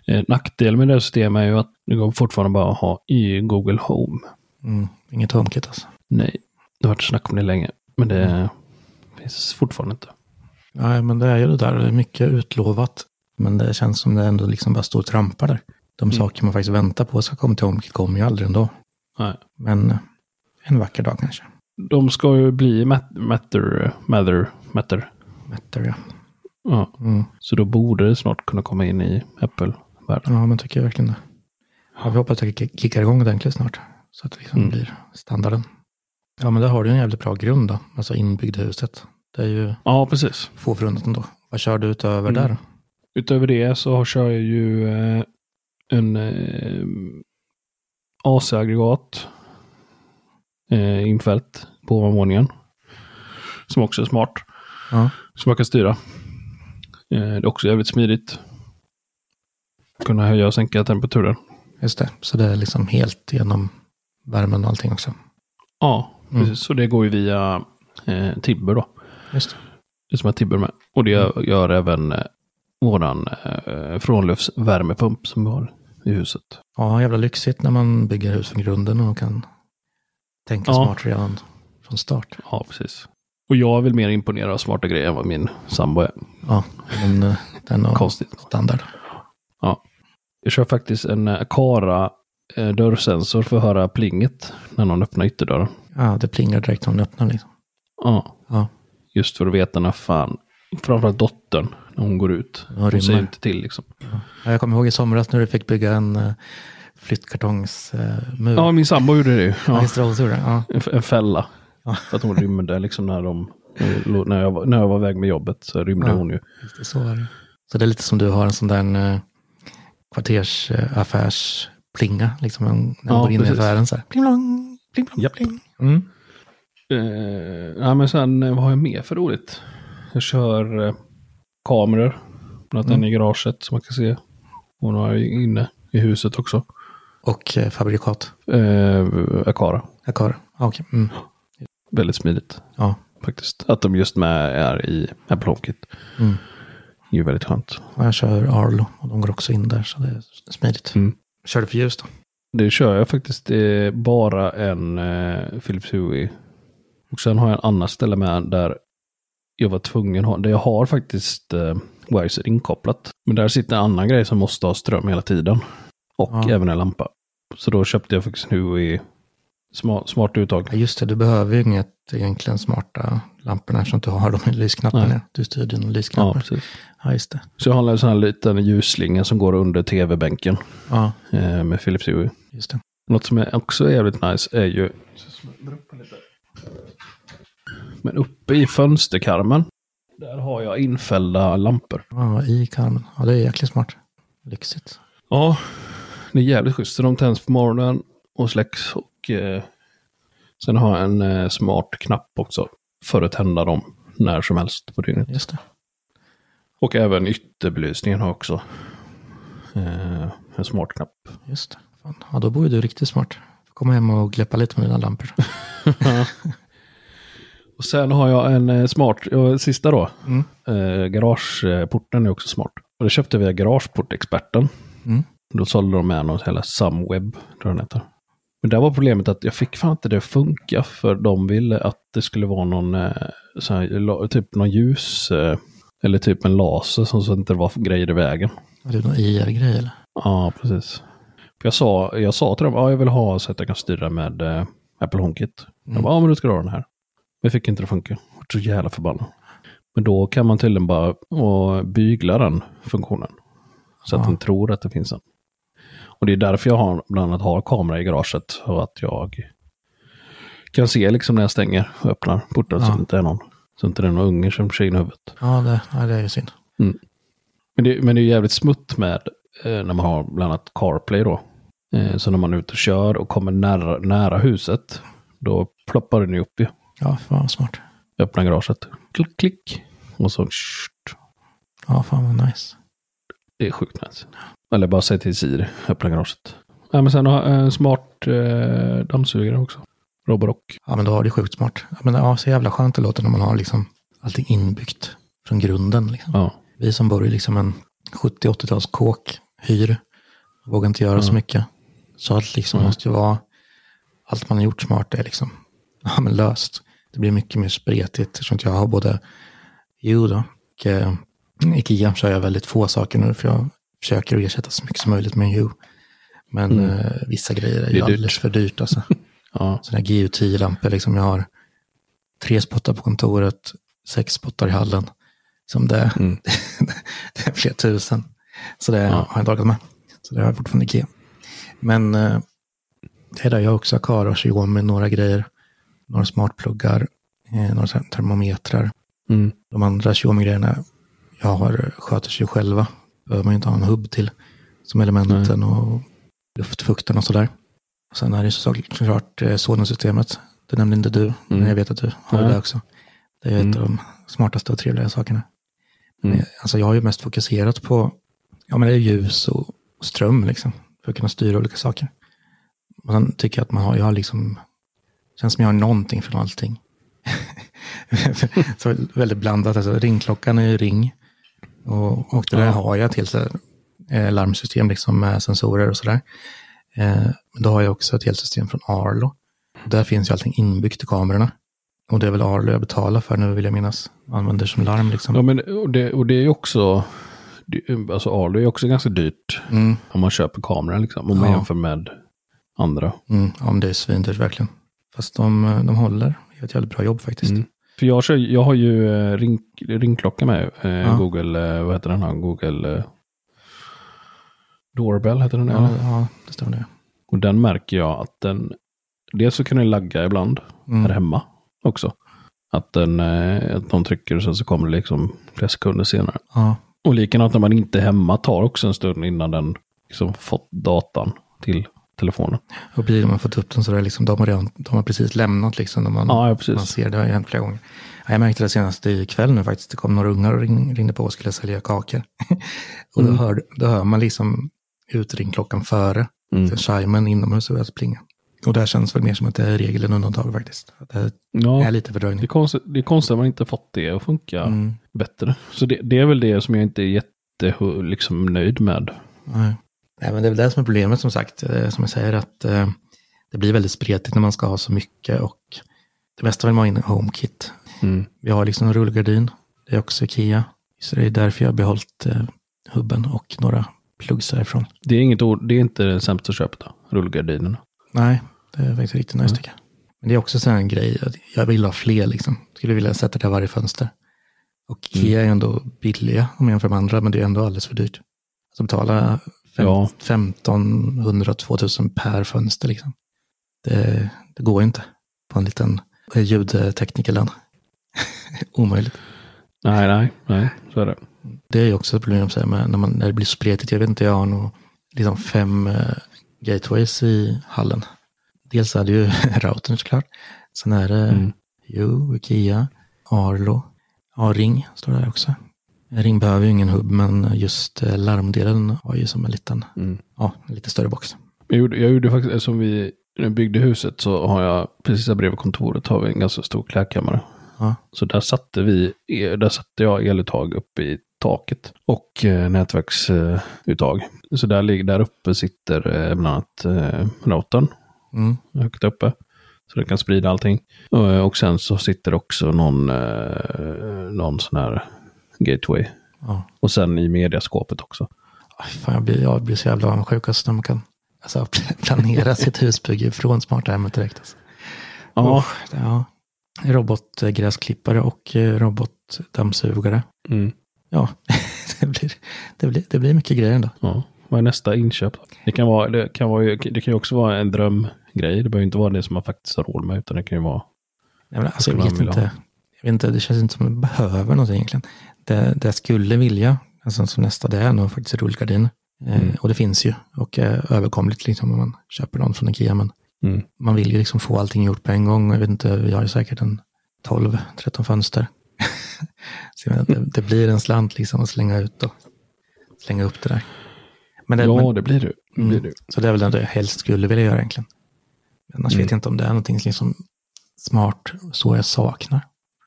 Eh, nackdel med det systemet är ju att det går fortfarande bara att ha i Google Home. Mm. Inget HomeKit alltså. Nej, det har varit snack om det länge. Men det finns fortfarande inte. Nej, men det är ju det där. Det är mycket utlovat. Men det känns som det ändå liksom bara står och trampar där. De saker man faktiskt väntar på ska komma till HomeKit kommer ju aldrig ändå. Nej. Men eh, en vacker dag kanske. De ska ju bli mat- Matter, Matter, Matter. Matter, ja. Ja. Mm. Så då borde det snart kunna komma in i Apple-världen. Ja, men tycker jag verkligen det. Ja, vi hoppas att det kickar igång ordentligt snart. Så att det liksom Mm. blir standarden. Ja, men där har du en jävligt bra grund då. Alltså inbyggda huset. Det är ju Ja, precis. få förunnat ändå. Vad kör du utöver Mm. där? Utöver det så kör jag ju eh, en eh, AC-aggregat eh, infällt på ovanvåningen. Som också är smart. Ja. Som man kan styra. Eh, det är också jävligt smidigt. Kunna höja och sänka temperaturen. Just det. Så det är liksom helt genom värmen och allting också. Ja, Mm. Så det går ju via eh, Tibber då. Just det. Det som har Tibber med. Och det gör, gör även eh, våran eh, frånluftsvärmepump som vi har i huset. Ja, jävla lyxigt när man bygger hus från grunden och kan tänka Ja. smart redan från start. Ja, precis. Och jag är väl mer imponerad av smarta grejer än vad min sambo är. Ja, men eh, den har Konstigt. standard. Ja. Jag kör faktiskt en Akara eh, dörrsensor för att höra plinget när någon öppnar ytterdörren. Ja, det plingar direkt när man öppnar liksom. Ja, Ja, just för att veta när fan, framförallt dottern, när hon går ut. Ja, Hon säger inte till liksom. Ja, Jag kommer ihåg i somras när du fick bygga en uh, flyttkartongsmur. Mur. Ja, min sambo gjorde det ju. ja. Ja. En, fälla. Ja. För att hon rymde liksom när de, när jag, var- när jag var iväg med jobbet så rymde Ja. hon ju. Det, så var det. Så det är lite som du har en sån där uh, kvartersaffärsplinga, liksom när man Ja, går in precis. i affären så här. Pling plong, pling plong, Japp. pling. Mm. Eh, ja, men sen eh, vad har jag mer för roligt? Jag kör eh, kameror. Bland annat en i garaget som man kan se. Och några inne i huset också. Och eh, fabrikat. Eh, Akara. Akara. Ja, okej. Mm. Väldigt smidigt Ja. faktiskt. Att de just med är i Apple HomeKit. Mm. är ju väldigt skönt. Och jag kör Arlo och de går också in där så det är smidigt. Mm. Kör du för ljus då? Det kör jag faktiskt. Bara en eh, Philips Hue. Och sen har jag en annan ställe med där jag var tvungen att ha. Där jag har faktiskt eh, Wiser inkopplat. Men där sitter en annan grej som måste ha ström hela tiden. Och Ja. även en lampa. Så då köpte jag faktiskt en Hue smart, smart uttag. Ja, just det, du behöver ju inget egentligen smarta lamporna eftersom du har dem i lysknapparna. Nej. Du styr dina Ja, lysknappar. precis. Ja, just det. Så jag har en sån här liten ljusslinga som går under tv-bänken Ja, eh, med Philips Hue. just det. Något som är också är jävligt nice är ju... Men uppe i fönsterkarmen, där har jag infällda lampor. Ja, i karmen. Ja, det är jäkligt smart. Lyxigt. Ja, det är jävligt schysst. Så de tänds på morgonen och släcks. Och eh, sen har jag en eh, smart knapp också för att tända dem när som helst på dygnet. Just det. Och även ytterbelysningen har också eh, en smart knapp. Just det. Fan. Ja, då bor ju du riktigt smart. Får komma hem och gläppa lite med dina lampor. [LAUGHS] [LAUGHS] Och sen har jag en eh, smart, ja, sista då. Mm. Eh, garageporten är också smart. Och det köpte vi via Garageportexperten. Mm. Då sålde de med något hela Sumweb, tror jag den heter. Men där var problemet att jag fick fan inte det att funka för de ville att det skulle vara någon, eh, här, typ någon ljus, eh, eller typ en laser som så att det inte var grejer i vägen. Är det någon IR-grej eller? Ja, precis. För jag sa, jag sa till dem, ja jag vill ha så att jag kan styra med eh, Apple HomeKit. De bara, ja men du ska ha den här. Men jag fick inte det att funka. Jag var så jävla förbannad. Men då kan man tydligen bara och bygla den funktionen. Så att Ja. den tror att det finns en. Och det är därför jag har, bland annat har kamera i garaget. Så att jag kan se liksom när jag stänger och öppnar porten så Ja. att det inte är någon. Så inte det är någon unge som kör in huvudet. Ja, det, ja, det är ju synd. Men det, men det är jävligt smutt med eh, när man har bland annat CarPlay då. Eh, så när man är ute och kör och kommer nära, nära huset, då ploppar den ju upp ju. Ja, fan smart. Öppnar garaget. Klick, klick. Och så... Tsch, Ja, fan vad nice. det är sjukt nice. Eller bara säg till Siri, öppna garaget. Ja, men sen har jag en smart eh, dammsugare också. Roborock. Ja, men då har det sjukt smart. Ja, men ja, så jävla skönt det låter när man har liksom allting inbyggt från grunden. Liksom. Ja. Vi som bor i liksom en 70-80-tals kåk, hyr, vågar inte göra så mycket. Så allt liksom Mm. måste ju vara, allt man har gjort smart är liksom [LAUGHS] ja, men löst. Det blir mycket mer spretigt eftersom jag har både Jo då, och eh, Ikea kör jag väldigt få saker nu för jag försöker att ersätta så mycket som möjligt med en Jo. Men eh, vissa grejer är, Mm. Ju alldeles för dyrt alltså. [LAUGHS] Ja. Sådana här GU10-lampor, liksom jag har tre spottar på kontoret, sex spottar i hallen. Som det, Mm. [LAUGHS] det är flera tusen. Så det har jag inte orkat med. Så det har jag fortfarande Ikea. Men eh, det är där jag också har kvar och med några grejer. Några smartpluggar, eh, några termometrar. Mm. De andra Xiaomi-grejerna jag har sköter sig själva. Behöver man ju inte ha en hubb till. Som elementen och luftfukten och sådär. Och sen är det så- såklart eh, Sonos-systemet. Det nämnde inte du, men jag vet att du har Nej. det också. Det är ett av de smartaste och trevliga sakerna. Mm. Men, Alltså jag har ju mest fokuserat på ja, men det är ljus och, och ström liksom, för att kunna styra olika saker. Och sen tycker jag att man har, jag har liksom, känns som jag har någonting från allting. [LAUGHS] så väldigt blandat, alltså ringklockan är ju ring. Och, och det där har jag till så här, eh, larmsystem liksom med sensorer och sådär. Eh, men då har jag också ett helt system från Arlo. Där finns ju allting inbyggt i kamerorna. Och det är väl Arlo jag betalar för nu vill jag minnas. Använder som larm liksom. Ja, men och det, och det är ju också, det- alltså Arlo är också ganska dyrt Mm, om man köper kameran liksom. Om man Ja. jämför med andra. mm, ja, men det är svindyrt verkligen. Fast de, de håller. Gör ett jävligt bra jobb faktiskt. Mm. För jag, kör, jag har ju eh, ring, ringklocka med. Eh, Ja. Google, eh, vad heter den här? Google eh, Doorbell heter den. Ja, eller? ja, det stämmer det. Och den märker jag att den, dels så kan den lagga ibland Mm. här hemma också. Att, den, eh, att de trycker och sen så kommer det liksom flera sekunder senare. Ja, Och likadant när man inte är hemma tar också en stund innan den liksom fått datan till telefonen. och blir man fått upp den så är det liksom, de har, redan, de har precis lämnat liksom när man, Ja, precis. man ser det. har ju hänt flera gånger. Ja, jag märkte det senast ikväll nu faktiskt. Det kom några ungar och ring, ringde på och skulle sälja kakor. [LAUGHS] och Mm. då, hör, då hör man liksom ut ringklockan före. Mm. Chimen inomhus och börjar plinga. Och det här känns väl mer som att det är regel än undantag faktiskt. Det Ja, är lite det, fördröjning. är konstigt, det är konstigt att man inte fått det att funka Mm. bättre. Så det, det är väl det som jag inte är jätte liksom, nöjd med. Nej. Nej, men det är väl det som är problemet som sagt. Eh, Som jag säger att eh, det blir väldigt spretigt när man ska ha så mycket och det mesta vill man ha in i HomeKit. Mm. Vi har liksom en rullgardin. Det är också Ikea. Så det är därför jag har behållit eh, hubben och några plugs därifrån. Det är, inget ord, det är inte det sämsta köpet då, rullgardinerna. Nej, det är faktiskt riktigt nice tycker jag. Men det är också så här en grej, att jag vill ha fler liksom. Skulle vilja sätta det varje fönster. Och Ikea är ju ändå billiga om jag jämför med andra, men det är ändå alldeles för dyrt. Alltså betala fem, Ja. 1500, 2000 per fönster liksom. Det, det går ju inte på en liten ljudteknikerlön. [LAUGHS] omöjligt. Nej, nej, nej, så är det. Det är ju också ett problem här, när, man, när det blir spretigt. Jag vet inte, jag har nog liksom fem eh, gateways i hallen. Dels är det ju [LAUGHS] routern såklart. Sen är det Mm. Jo, Ikea, Arlo, ja, Ring står där också. Ring behöver ju ingen hubb, men just eh, larmdelen har ju som en liten, Mm. ja, en lite större box. Jag gjorde, jag gjorde faktiskt, som vi byggde huset så har jag, precis där bredvid kontoret har vi en ganska stor klädkammare. Ja. Så där satte vi, där satte jag eluttag uppe i taket och eh, nätverksuttag. Så där, ligger, där uppe sitter eh, bland annat eh, routern Mm. högt uppe. Så det kan sprida allting. Och, och sen så sitter också någon, eh, någon sån här gateway. Ja. Och sen i mediaskåpet också. Fan, jag, blir, jag blir så jävla avundsjuk alltså, när man kan alltså, [LAUGHS] planera sitt husbygge från smarta hemmet direkt. Alltså. Ja, det- ja. Robotgräsklippare och eh, robotdammsugare. mm, Ja, [LAUGHS] det blir, det, blir, det blir mycket grejer ändå. ja. Vad är nästa inköp? Det kan, vara, det, kan vara, det kan ju också vara en drömgrej. Det behöver inte vara det som man faktiskt har råd med. Utan det kan ju vara... Nej, men alltså, jag, vet inte, jag vet inte, det känns inte som att man behöver något egentligen. Det, det jag skulle vilja, alltså som nästa, det är nog faktiskt rullgardin. Eh, Mm. och det finns ju och är överkomligt liksom om man köper någon från Ikea. Men Mm. man vill ju liksom få allting gjort på en gång. Jag vet inte, vi har ju säkert en 12-13 fönster. [LAUGHS] Så inte, det blir en slant liksom att slänga ut och slänga upp det där. Men det, Ja, men, det blir det. det, blir mm, det. så det är väl det jag helst skulle vilja göra egentligen. Annars Mm. vet jag inte om det är någonting liksom smart så jag saknar.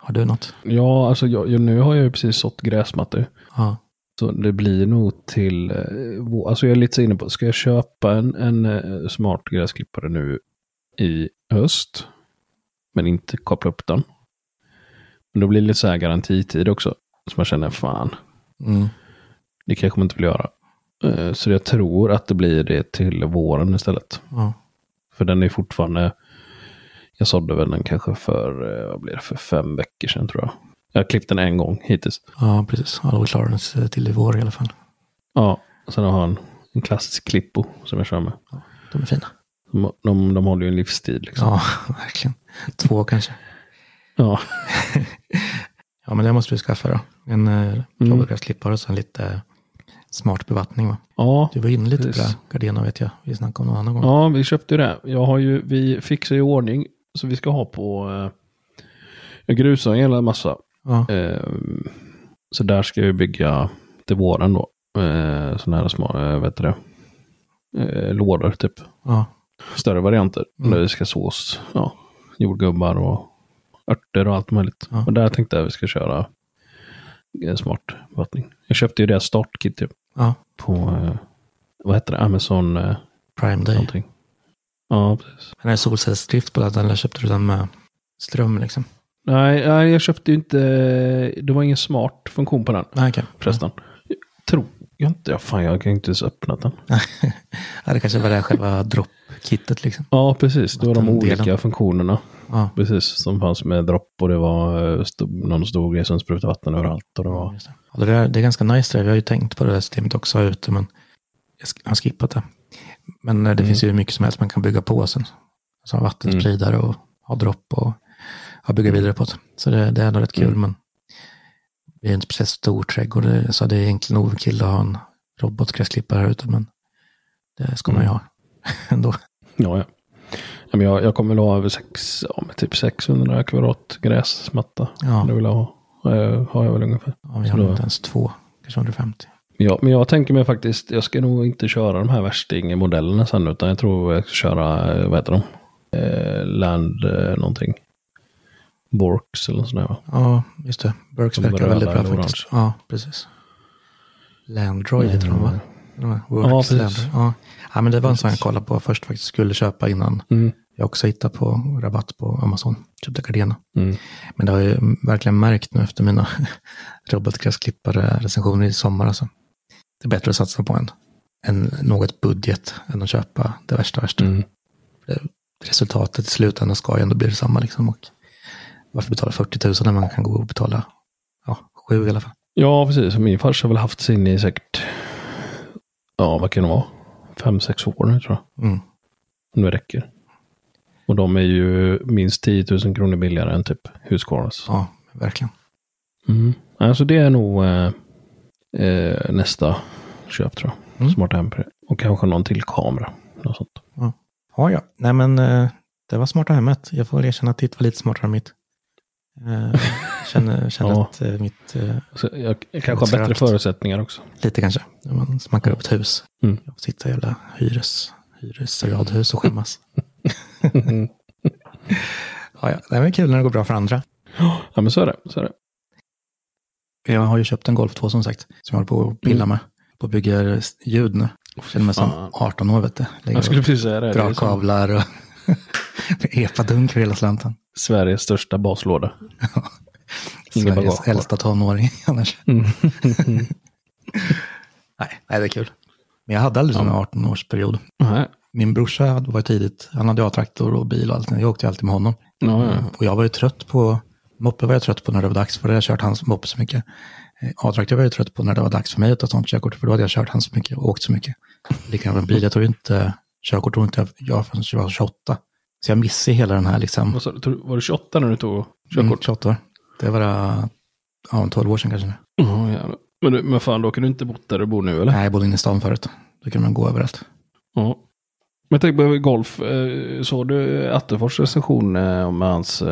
Har du något? Ja, alltså jag, jag, nu har jag ju precis sått gräsmattor. Ja. Så det blir nog till, eh, alltså jag är lite inne på, ska jag köpa en, en eh, smart gräsklippare nu i höst, men inte koppla upp den. Men då blir det lite så här garantitid också, så man känner fan, Mm. det kanske man inte vill göra. Eh, Så jag tror att det blir det till våren istället. Ja. För den är fortfarande, jag sådde väl den kanske för, eh, vad blir det, för fem veckor sedan tror jag. Jag har klippt den en gång hittills. ja, precis. Ja, då klarar den sig till i vår i alla fall. Ja, sen har han en klassisk klippo som jag kör med. De är fina. De, de, de håller ju en livstid liksom. Ja, [LAUGHS] verkligen. Två kanske. Ja. [LAUGHS] Ja, men det måste du skaffa då. En eh, Mm. robotgräsklippare och sen lite smart bevattning va? Ja, Du var inne lite på Precis. det. Gardena vet jag. Vi snackade om någon annan gång. ja, vi köpte ju det. Jag har ju, vi fixar i ordning så vi ska ha på, eh, jag grusar en jävla massa. Ja. Eh, så där ska jag bygga till våren då. Eh, sådana här små, eh, vet du det, eh, lådor typ. ja. Större varianter. Mm. Där vi ska sås, ja, jordgubbar och örter och allt möjligt. Ja. Och där tänkte jag att vi ska köra eh, smart vattning. Jag köpte ju det startkit typ. ja. på, eh, vad heter det, Amazon eh, Prime Day. någonting. Ja, precis. Men är det solcellsdrift på den eller köpte du den med ström liksom? Nej, nej, jag köpte ju inte, det var ingen smart funktion på den Nej, okej. förresten. Jag tror jag inte, ja, fan jag kan inte ens öppna den. [LAUGHS] Ja, det kanske var det här själva droppkittet liksom. Ja, precis, det var de olika funktionerna. Ja. Precis, som fanns med dropp och det var eh, sto, någon stor grej som sprutade vatten överallt. Och det var. Ja, det, där, det är ganska nice det. Vi har ju tänkt på det där systemet också här ute, men jag har skippat det. Men eh, det Mm. finns ju mycket som helst man kan bygga på sen. Alltså ha vattenspridare och ha dropp och ha bygga vidare på det. Så det, det är ändå rätt kul, Mm. men det är inte speciellt stor trädgård. Så det är egentligen overkill att ha en robotgräsklippare här ute, men det ska man ju Mm. ha [LAUGHS] ändå. ja, ja. ja men jag, jag kommer väl ha över sex, ja, typ 600 kvadrat gräsmatta. Ja. Det vill jag ha. Eh, har jag väl ungefär. Ja, vi har inte ens två, kanske 150. Ja, men jag tänker mig faktiskt, jag ska nog inte köra de här värsting-modellerna sen, utan jag tror jag ska köra, eh, vad heter de? Eh, Land eh, någonting. Borks eller något sånt där va? Ja, just det. Burks De verkar väldigt bra faktiskt. Ja, precis. Landroid heter de va? Ja, Works precis. Landroid. Ja. ja, men det var en sån jag kollade på först faktiskt. Skulle köpa innan Mm. jag också hittade på rabatt på Amazon. Köpte Gardena. Mm. Men det har jag ju verkligen märkt nu efter mina [LAUGHS] robotgräsklippare recensioner i sommar. Alltså. Det är bättre att satsa på en, en något budget än att köpa det värsta värsta. Mm. Resultatet i slutändan ska ju ändå bli detsamma. Liksom. Och varför betala 40 000 när man kan gå och betala ja, sju i alla fall? Ja, precis. Min farsa har väl haft sin i säkert, ja vad kan det vara? Fem, sex år nu tror jag. Mm. Det räcker. Och de är ju minst 10 000 kronor billigare än typ Husqvarnas. Ja, verkligen. Mm. Alltså det är nog eh, eh, nästa köp tror jag. Mm. Smarta hem Och kanske någon till kamera. Något sånt. Ja, ja. Nej, men eh, det var smarta hemmet. Jag får erkänna att ditt var lite smartare än mitt. Eh, känner [LAUGHS] känner Ja. att eh, mitt, eh, Så jag, jag kanske har bättre förutsättningar också. lite kanske, när man smackar upp ett hus. Mm. Och sitta i jävla hyres, hyresradhus och skämmas. [LAUGHS] [LAUGHS] ja, ja. Det är kul när det går bra för andra. Ja men så är det. Så är det. Jag har ju köpt en Golf 2 som sagt, som jag håller på att pilla med. På att bygga ljud nu. Känner mig som fan. 18 år, vet du. Lägger Jag skulle precis säga det. drar kablar och [LAUGHS] epadunk för hela slanten. Sveriges största baslåda. [LAUGHS] Ingen Sveriges bagage äldsta tonåring [LAUGHS] annars. Mm. nej, nej, det är kul. Men jag hade aldrig sån 18-årsperiod. Nej. Min brorsa var tidigt, han hade A-traktor och bil och allt. Jag åkte alltid med honom. Ja, ja. Och jag var ju trött på, moppe var jag trött på när det var dags, för hade jag kört hans moppe så mycket. Eh, A-traktor var jag trött på när det var dags för mig att ta sånt körkort, för då hade jag kört hans så mycket och åkt så mycket. Likadant med bil, jag tog inte, körkort tog inte jag- förrän jag var 28. Så jag missade hela den här liksom, Var du 28 när du tog körkort? mm, 28 år. Det var ja, 12 år sedan kanske nu. Jävlar. Men, du, men fan, då kan du inte bott där du bor nu eller? Nej, jag bodde inne i stan förut. Då kunde man gå överallt. Ja. Men tänk på golf. Eh, såg du Attefors recension eh, med hans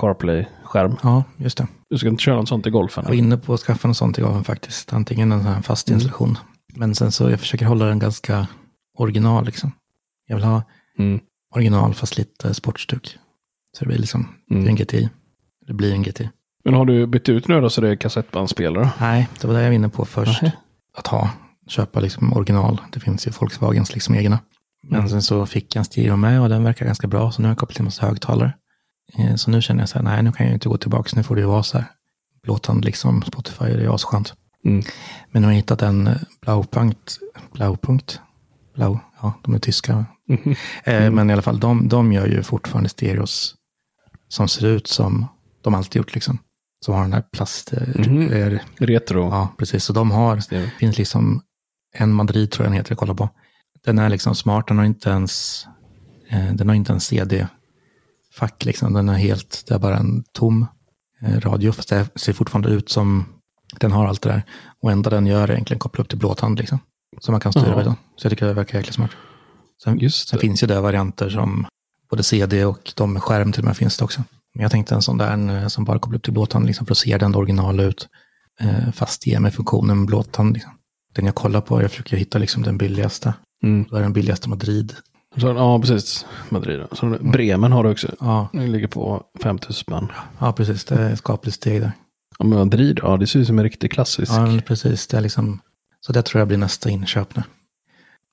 CarPlay-skärm? Ja, just det. Du ska inte köra något sånt i golfen? Jag var inne på att skaffa något sånt i gaven faktiskt. Antingen en sån här fast installation. Men sen så jag försöker hålla den ganska original liksom. Jag vill ha Mm. original fast lite sportstuk. Så det blir liksom, Mm. det är en GTI. Det blir en GTI. Men har du bytt ut nu då så det är kassettbandspelare? Nej, det var det jag var inne på först. Nähä. Att ha, köpa liksom original. Det finns ju Volkswagens liksom egna. Men Mm. sen så fick jag en stereo med och den verkar ganska bra. Så nu har jag kopplat in massa högtalare. Eh, Så nu känner jag så här, nej nu kan jag inte gå tillbaka. Nu får det vara så här. Blåtand liksom, Spotify, det är asskönt. Mm. Men nu har jag hittat en eh, Blaupunkt, Blaupunkt, Blau, ja de är tyska. Mhm. Eh, men i alla fall, de, de gör ju fortfarande stereos som ser ut som de alltid gjort liksom. Som har den här plast... eh, Retro. Ja, precis. Så de har, Stereo. finns liksom en Madrid tror jag den heter, jag kollar på. Den är liksom smart, den har inte ens, den har inte en CD-fack liksom. Den är helt, det är bara en tom eh, radio, fast det ser fortfarande ut som, den har allt det där. Och enda den gör är egentligen koppla upp till blåtand liksom. Så man kan styra med den. Så jag tycker det verkar jäkligt smart. Sen, sen finns ju det varianter som både CD och de med skärm till och med finns det också. Men jag tänkte en sån där eh, som bara kopplar upp till blåtand liksom, för att se den original ut. Eh, fast ge mig funktionen blåtand. Liksom. Den jag kollar på, jag försöker hitta liksom den billigaste. Mm. Då är den billigaste Madrid. Så, ja, precis. Madrid. Så, Bremen har du också. Ja, Den ligger på 5000 spänn. ja precis. Det är ett skapligt steg där. Ja, men Madrid, ja det ser ut som en riktig klassisk. Ja, precis. Det är liksom, så det tror jag blir nästa inköp nu.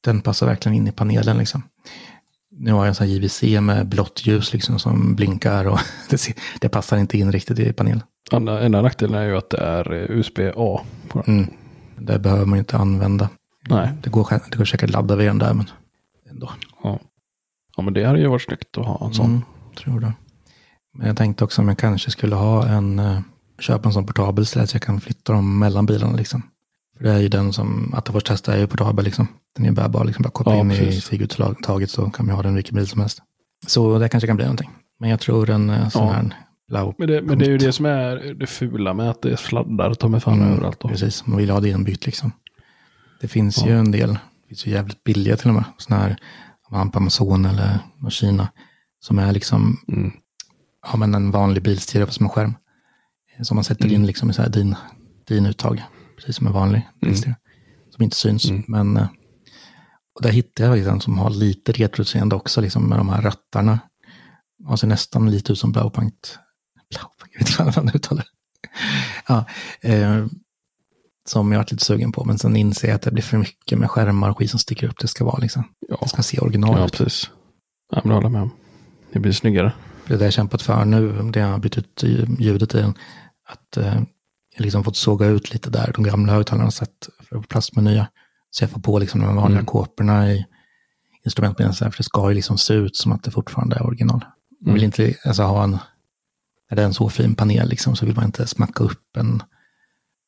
Den passar verkligen in i panelen liksom. Nu har jag en sån här JVC med blått ljus liksom som blinkar och [LAUGHS] det, ser, det passar inte in riktigt i panelen. Enda, enda nackdelen är ju att det är USB-A. Mm. Det behöver man ju inte använda. Nej. Det går, det går säkert att ladda vid den där, men ändå. Ja. ja, men det hade ju varit snyggt att ha en sån. Mm, tror det. Men jag tänkte också om jag kanske skulle ha en, eh, köpa en sån portabel så jag kan flytta dem mellan bilarna liksom. För det är ju den som, att först testa är ju portabel liksom. Den är bärbar, liksom bara koppla Ja, in i precis. stigutslaget så kan man ha den vilken bil som helst. Så det kanske kan bli någonting. Men jag tror en eh, sån Ja. här blau. Men det, men det är ju det som är det fula med att det sladdar ta mig fan Mm, överallt. Då. Precis, man vill ha det inbytt liksom. Det finns Ja. ju en del, det finns ju jävligt billiga till och med, sådana här, Amazon eller och Kina, som är liksom, Mm. ja men en vanlig bilstereo fast med skärm. Som man sätter in Mm. liksom i så här din, din uttag, precis som en vanlig bilstereo. Som inte syns, Mm. men eh, och där hittade jag faktiskt en som har lite retroutseende också, liksom med de här rattarna. Man ser nästan lite ut som Blaupunkt. Blaupunkt, jag vet inte vad man uttalar det. [LAUGHS] Ja, eh, som jag varit lite sugen på, men sen inser jag att det blir för mycket med skärmar och skit som sticker upp. Det ska vara liksom, Ja, det ska se original ja precis. Ja, men det håller med om. Det blir snyggare. Det är det jag kämpat för nu, det jag har bytt ut ljudet i den. Att eh, jag liksom fått såga ut lite där, de gamla högtalarna sett för att få plats med nya. Så jag får på liksom de vanliga Mm. kåporna i här, för det ska ju liksom se ut som att det fortfarande är original. Man vill Mm. inte alltså, ha en, när det är en så fin panel liksom, så vill man inte smacka upp en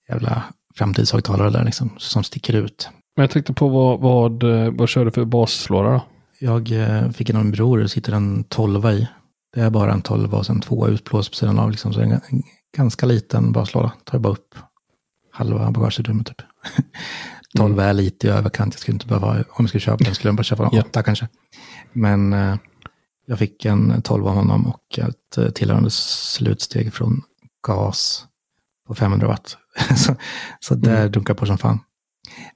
jävla framtidshögtalare där liksom, som sticker ut. Men jag tänkte på vad, vad, eh, vad kör du för baslåda då? Jag eh, fick en av min bror, det sitter en 12 i. Det är bara en 12 och sen två utblås på sidan av, liksom, så det är en ganska liten baslåda. Tar bara upp halva bagageutrymmet typ. [LAUGHS] 12 Mm. är lite i överkant. Jag skulle inte behöva, om jag skulle köpa den skulle jag bara köpa en Ja. 8 kanske. Men eh, jag fick en 12 av honom och ett tillhörande slutsteg från gas på 500 watt. [LAUGHS] så så där Mm. dunkar på som fan.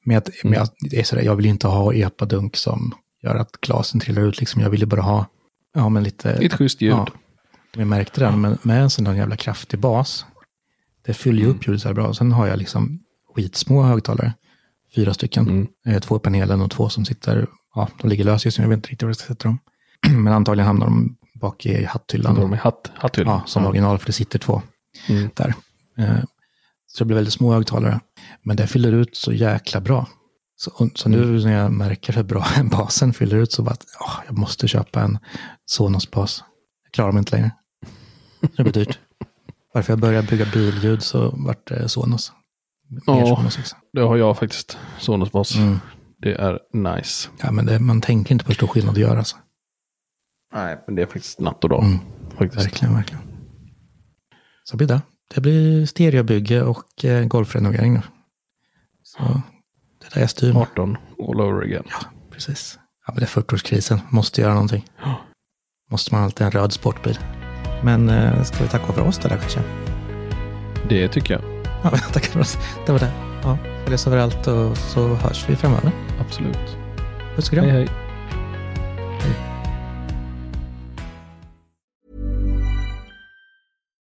Men, att, men jag, det är sådär, jag vill inte ha epa-dunk som gör att glasen trillar ut. Liksom. Jag ju bara ha ja, men lite... Ett schysst ljud. Ja, vi märkte den, men med en sån där jävla kraftig bas, det fyller ju Mm. upp ljudet så här bra. Sen har jag liksom skitsmå högtalare, fyra stycken, Mm. Eh, två i panelen och två som sitter, ja, de ligger lös just nu, jag vet inte riktigt var jag ska sätta dem. [CLEARS THROAT] men antagligen hamnar de bak i hatthyllan. De är hatt, hatthyllan. Ja, som original, för det sitter två Mm. där. Eh, Så det blir väldigt små högtalare. Men det fyller ut så jäkla bra. Så, så Mm. nu när jag märker hur bra [LAUGHS] basen fyller ut så bara, att, åh, jag måste köpa en Sonos-bas. Jag klarar mig inte längre. Det blir dyrt. [LAUGHS] Varför jag började bygga billjud så vart det Sonos. Mer Ja. Sonos också. Det har jag faktiskt. Sonos bas. Mm. Det är nice. Ja, men det, man tänker inte på hur stor skillnad det gör alltså. Nej, men det är faktiskt natt och dag. Mm. Faktiskt. Verkligen, verkligen. Så blir det. Det blir stereobygge och eh, golfrenovering. Så det är där jag styr med. 18 all over again. Ja, precis. Ja, men det är 40-årskrisen. Måste göra någonting. Måste man alltid en röd sportbil. Men eh, ska vi tacka för oss där kanske? Det tycker jag. Ja, tackar för oss. Det var det. Ja, följ oss överallt och så hörs vi framöver. Absolut. Puss och kram. Hej hej.